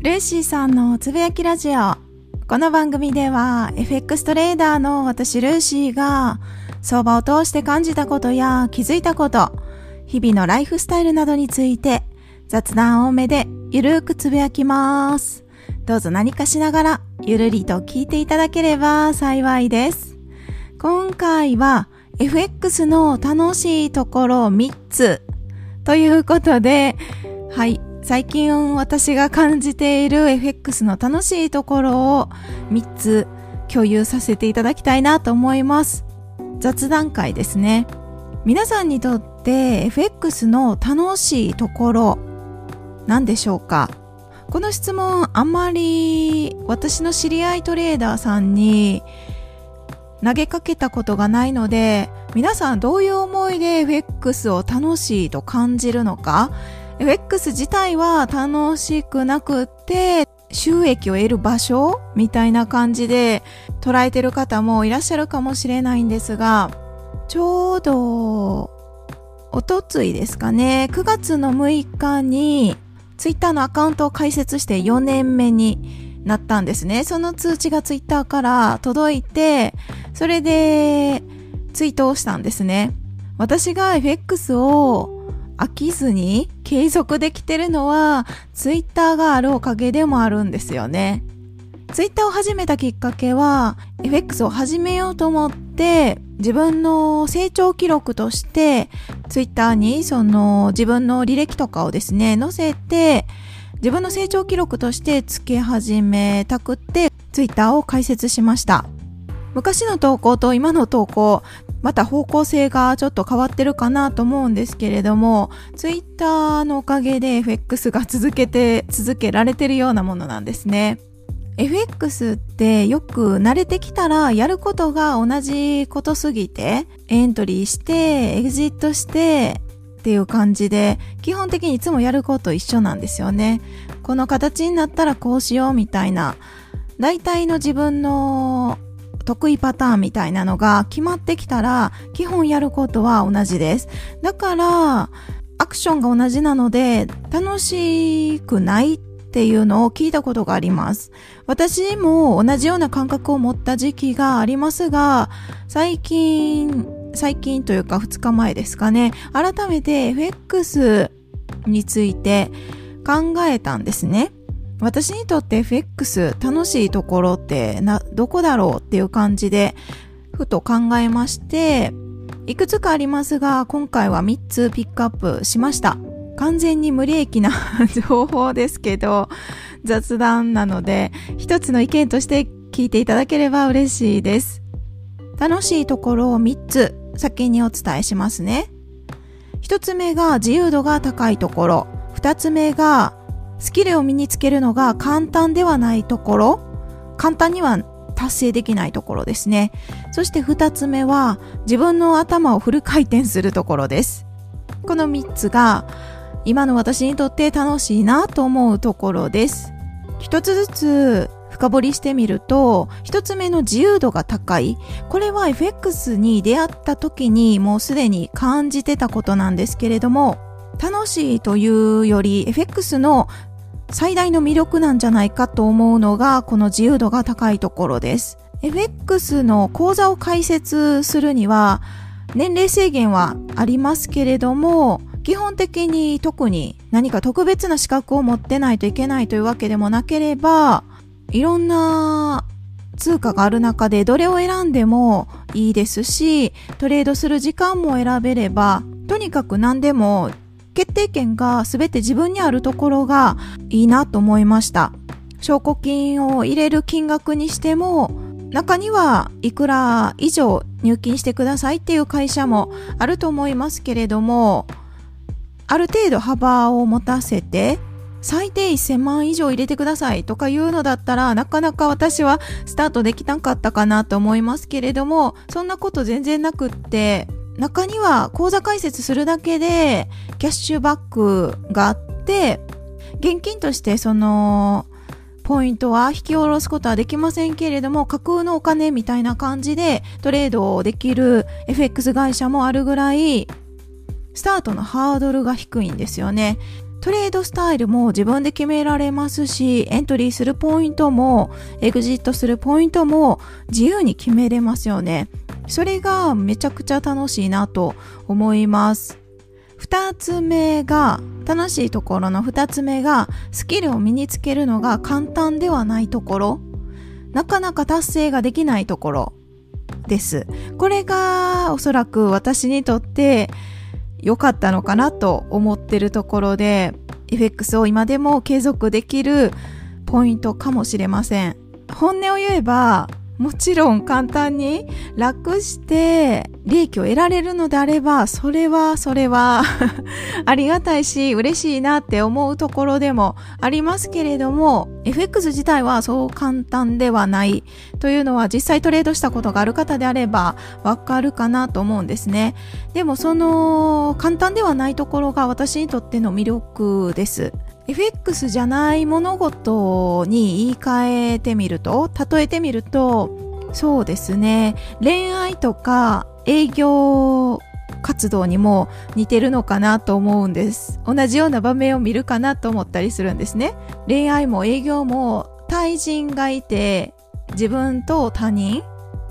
ルーシーさんのつぶやきラジオ。この番組では FX トレーダーの私ルーシーが相場を通して感じたことや気づいたこと、日々のライフスタイルなどについて雑談多めでゆるーくつぶやきます。どうぞ何かしながらゆるりと聞いていただければ幸いです。今回は FX の楽しいところ3つということで、はい、最近私が感じている FX の楽しいところを3つ共有させていただきたいなと思います。雑談会ですね。皆さんにとって FX の楽しいところ何でしょうか？この質問あんまり私の知り合いトレーダーさんに投げかけたことがないので皆さんどういう思いで FX を楽しいと感じるのか？FX 自体は楽しくなくって収益を得る場所みたいな感じで捉えてる方もいらっしゃるかもしれないんですがちょうどおとついですかね。9月の6日にツイッターのアカウントを開設して4年目になったんですね。その通知がツイッターから届いてそれでツイートをしたんですね。私が FX を飽きずに継続できてるのはツイッターがあるおかげでもあるんですよね。ツイッターを始めたきっかけは FX を始めようと思って自分の成長記録としてツイッターにその自分の履歴とかをですね載せて自分の成長記録としてつけ始めたくってツイッターを開設しました。昔の投稿と今の投稿また方向性がちょっと変わってるかなと思うんですけれども、ツイッターのおかげで FX が続けて、続けられてるようなものなんですね。FX ってよく慣れてきたらやることが同じことすぎて、エントリーして、エグジットして、っていう感じで、基本的にいつもやること一緒なんですよね。この形になったらこうしようみたいな、大体の自分の得意パターンみたいなのが決まってきたら、基本やることは同じです。だから、アクションが同じなので、楽しくないっていうのを聞いたことがあります。私も同じような感覚を持った時期がありますが、最近、最近というか2日前ですかね、改めて FX について考えたんですね。私にとって FX 楽しいところってな、どこだろうっていう感じで、ふと考えまして、いくつかありますが、今回は3つピックアップしました。完全に無利益な 情報ですけど、雑談なので、一つの意見として聞いていただければ嬉しいです。楽しいところを3つ先にお伝えしますね。1つ目が自由度が高いところ。2つ目がスキルを身につけるのが簡単ではないところ、簡単には達成できないところですね。そして二つ目は自分の頭をフル回転するところです。この三つが今の私にとって楽しいなと思うところです。一つずつ深掘りしてみると、一つ目の自由度が高い。これは FX に出会った時にもうすでに感じてたことなんですけれども、楽しいというより FX の最大の魅力なんじゃないかと思うのがこの自由度が高いところです。FX の講座を開設するには年齢制限はありますけれども基本的に特に何か特別な資格を持ってないといけないというわけでもなければいろんな通貨がある中でどれを選んでもいいですしトレードする時間も選べればとにかく何でも決定権が全て自分にあるところがいいなと思いました。証拠金を入れる金額にしても、中にはいくら以上入金してくださいっていう会社もあると思いますけれども、ある程度幅を持たせて、最低1000万以上入れてくださいとかいうのだったら、なかなか私はスタートできなかったかなと思いますけれども、そんなこと全然なくって、中には口座開設するだけでキャッシュバックがあって、現金としてそのポイントは引き下ろすことはできませんけれども、架空のお金みたいな感じでトレードをできる FX 会社もあるぐらい、スタートのハードルが低いんですよね。トレードスタイルも自分で決められますし、エントリーするポイントも、エグジットするポイントも自由に決めれますよね。それがめちゃくちゃ楽しいなと思います。二つ目が、楽しいところの二つ目が、スキルを身につけるのが簡単ではないところ、なかなか達成ができないところです。これがおそらく私にとって良かったのかなと思ってるところで、FX を今でも継続できるポイントかもしれません。本音を言えば、もちろん簡単に楽して利益を得られるのであれば、それはそれは ありがたいし嬉しいなって思うところでもありますけれども、FX 自体はそう簡単ではないというのは実際トレードしたことがある方であればわかるかなと思うんですね。でもその簡単ではないところが私にとっての魅力です。FX じゃない物事に言い換えてみると、例えてみると、そうですね、恋愛とか営業活動にも似てるのかなと思うんです。同じような場面を見るかなと思ったりするんですね。恋愛も営業も対人がいて自分と他人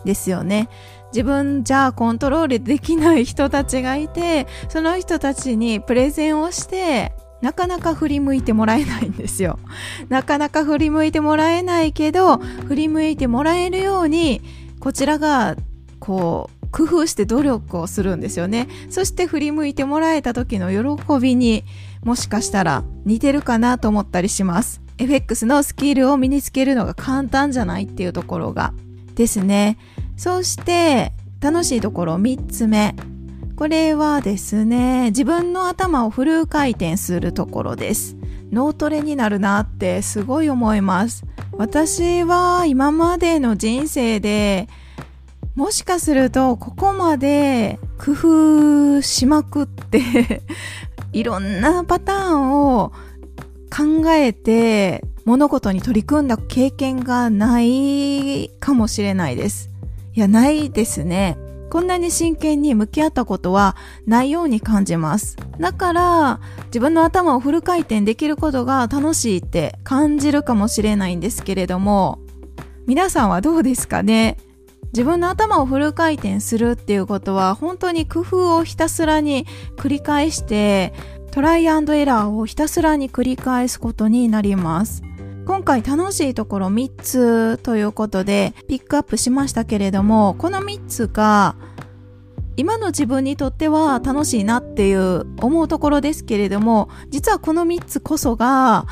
ですよね。自分じゃコントロールできない人たちがいて、その人たちにプレゼンをしてなかなか振り向いてもらえないんですよ。なかなか振り向いてもらえないけど、振り向いてもらえるように、こちらが、こう、工夫して努力をするんですよね。そして振り向いてもらえた時の喜びにもしかしたら似てるかなと思ったりします。FX のスキルを身につけるのが簡単じゃないっていうところがですね。そして楽しいところ3つ目。これはですね、自分の頭をフル回転するところです。脳トレになるなってすごい思います。私は今までの人生でもしかするとここまで工夫しまくって いろんなパターンを考えて物事に取り組んだ経験がないかもしれないです。いや、ないですね。こんなに真剣に向き合ったことはないように感じます。だから、自分の頭をフル回転できることが楽しいって感じるかもしれないんですけれども、皆さんはどうですかね？自分の頭をフル回転するっていうことは本当に工夫をひたすらに繰り返してトライアンドエラーをひたすらに繰り返すことになります。今回楽しいところ3つということでピックアップしましたけれども、この3つが今の自分にとっては楽しいなっていう思うところですけれども、実はこの3つこそが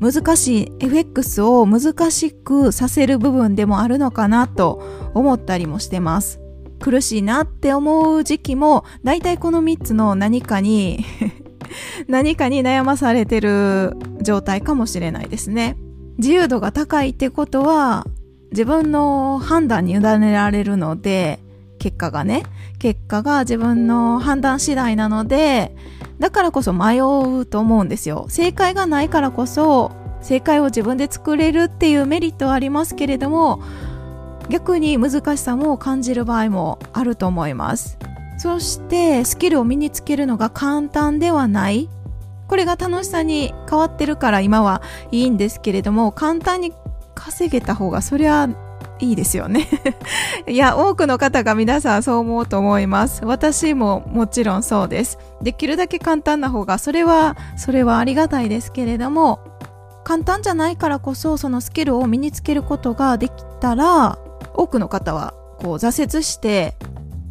難しい FX を難しくさせる部分でもあるのかなと思ったりもしてます。苦しいなって思う時期も大体この3つの何かに 何かに悩まされてる状態かもしれないですね。自由度が高いってことは自分の判断に委ねられるので、結果がね、結果が自分の判断次第なので、だからこそ迷うと思うんですよ。正解がないからこそ、正解を自分で作れるっていうメリットはありますけれども、逆に難しさも感じる場合もあると思います。そしてスキルを身につけるのが簡単ではないこれが楽しさに変わってるから今はいいんですけれども、簡単に稼げた方がそりゃいいですよね いや、多くの方が皆さんそう思うと思います。私ももちろんそうです。できるだけ簡単な方が、それは、それはありがたいですけれども、簡単じゃないからこそ、そのスキルを身につけることができたら、多くの方は、こう、挫折して、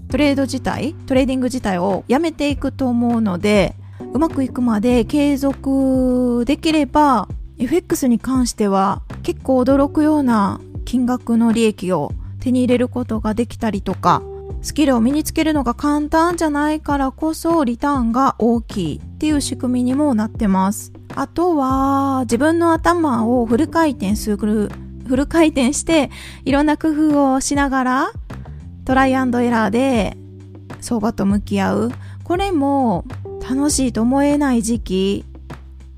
トレード自体、トレーディング自体をやめていくと思うので、うまくいくまで継続できれば FX に関しては結構驚くような金額の利益を手に入れることができたりとかスキルを身につけるのが簡単じゃないからこそリターンが大きいっていう仕組みにもなってます。あとは自分の頭をフル回転する、フル回転していろんな工夫をしながらトライアンドエラーで相場と向き合う。これも楽しいと思えない時期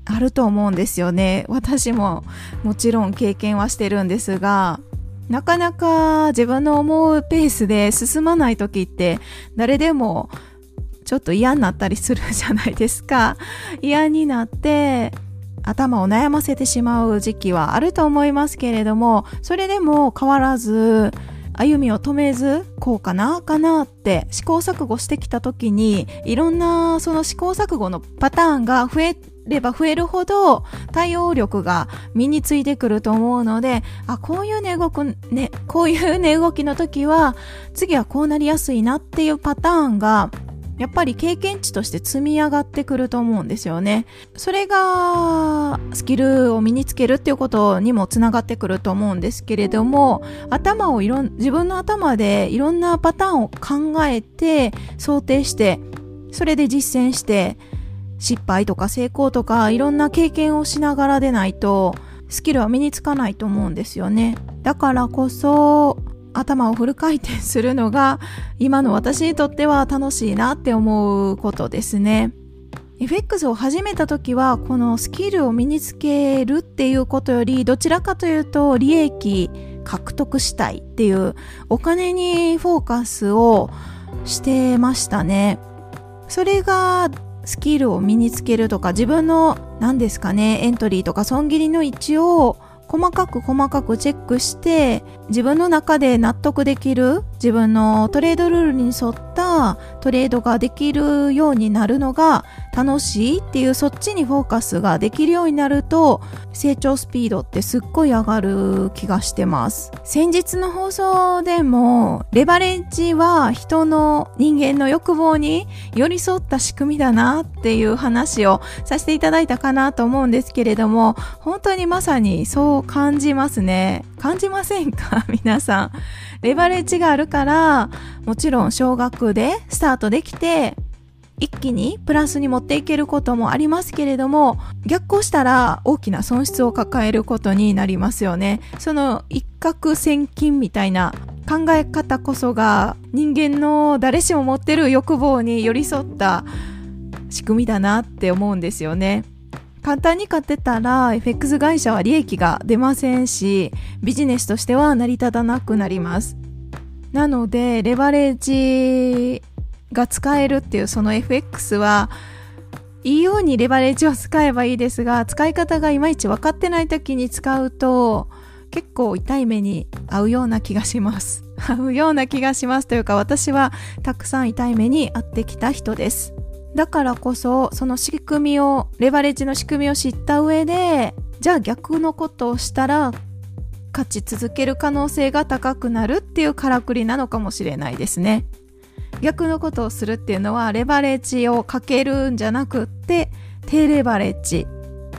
あると思うんですよね。私ももちろん経験はしてるんですが、なかなか自分の思うペースで進まない時って誰でもちょっと嫌になったりするじゃないですか。嫌になって、頭を悩ませてしまう時期はあると思いますけれども、それでも変わらず、歩みを止めず、こうかな、かなって試行錯誤してきた時に、いろんなその試行錯誤のパターンが増えれば増えるほど対応力が身についてくると思うので、あ、こういう寝動く、ね、こういう寝動きの時は、次はこうなりやすいなっていうパターンがやっぱり経験値として積み上がってくると思うんですよね。それがスキルを身につけるっていうことにもつながってくると思うんですけれども、頭をいろん、自分の頭でいろんなパターンを考えて、想定して、それで実践して、失敗とか成功とかいろんな経験をしながらでないと、スキルは身につかないと思うんですよね。だからこそ、頭をフル回転するのが今の私にとっては楽しいなって思うことですね。FX を始めた時はこのスキルを身につけるっていうことよりどちらかというと利益獲得したいっていうお金にフォーカスをしてましたね。それがスキルを身につけるとか自分の何ですかねエントリーとか損切りの位置を細かく細かくチェックして自分の中で納得できる自分のトレードルールに沿ったトレードができるようになるのが楽しいっていうそっちにフォーカスができるようになると成長スピードってすっごい上がる気がしてます。先日の放送でもレバレッジは人の人間の欲望に寄り添った仕組みだなっていう話をさせていただいたかなと思うんですけれども本当にまさにそう感じますね。感じませんか？皆さん。レバレッジがあるからもちろん少額でスタートできて一気にプラスに持っていけることもありますけれども逆行したら大きな損失を抱えることになりますよね。その一攫千金みたいな考え方こそが人間の誰しも持ってる欲望に寄り添った仕組みだなって思うんですよね。簡単に買ってたら FX 会社は利益が出ませんしビジネスとしては成り立たなくなります。なのでレバレッジが使えるっていうその FX はいいようにレバレッジを使えばいいですが使い方がいまいち分かってない時に使うと結構痛い目に合うような気がします。合うような気がしますというか私はたくさん痛い目に遭ってきた人です。だからこそその仕組みをレバレッジの仕組みを知った上でじゃあ逆のことをしたら勝ち続ける可能性が高くなるっていうからくりなのかもしれないですね。逆のことをするっていうのはレバレッジをかけるんじゃなくって低レバレッジ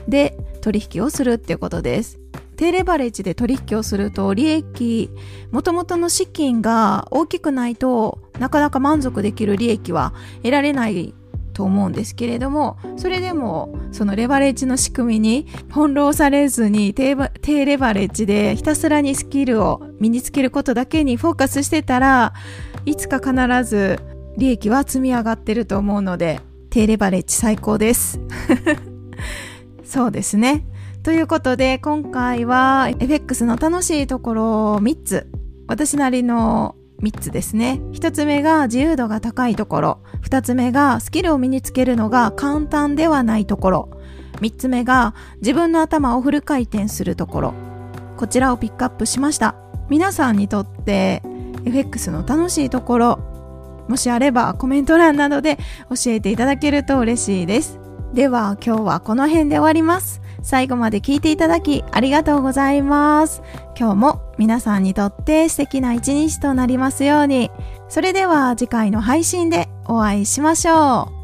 で取引をするっていうことです。低レバレッジで取引をすると利益、もともとの資金が大きくないとなかなか満足できる利益は得られないと思うんですけれども、それでもそのレバレッジの仕組みに翻弄されずに低レバレッジでひたすらにスキルを身につけることだけにフォーカスしてたら、いつか必ず利益は積み上がってると思うので、低レバレッジ最高です。そうですね。ということで、今回は FX の楽しいところを3つ、私なりの3つですね。1つ目が自由度が高いところ。2つ目がスキルを身につけるのが簡単ではないところ。3つ目が自分の頭をフル回転するところ。こちらをピックアップしました。皆さんにとって FX の楽しいところ、もしあればコメント欄などで教えていただけると嬉しいです。では今日はこの辺で終わります。最後まで聞いていただきありがとうございます。今日も皆さんにとって素敵な一日となりますように。それでは次回の配信でお会いしましょう。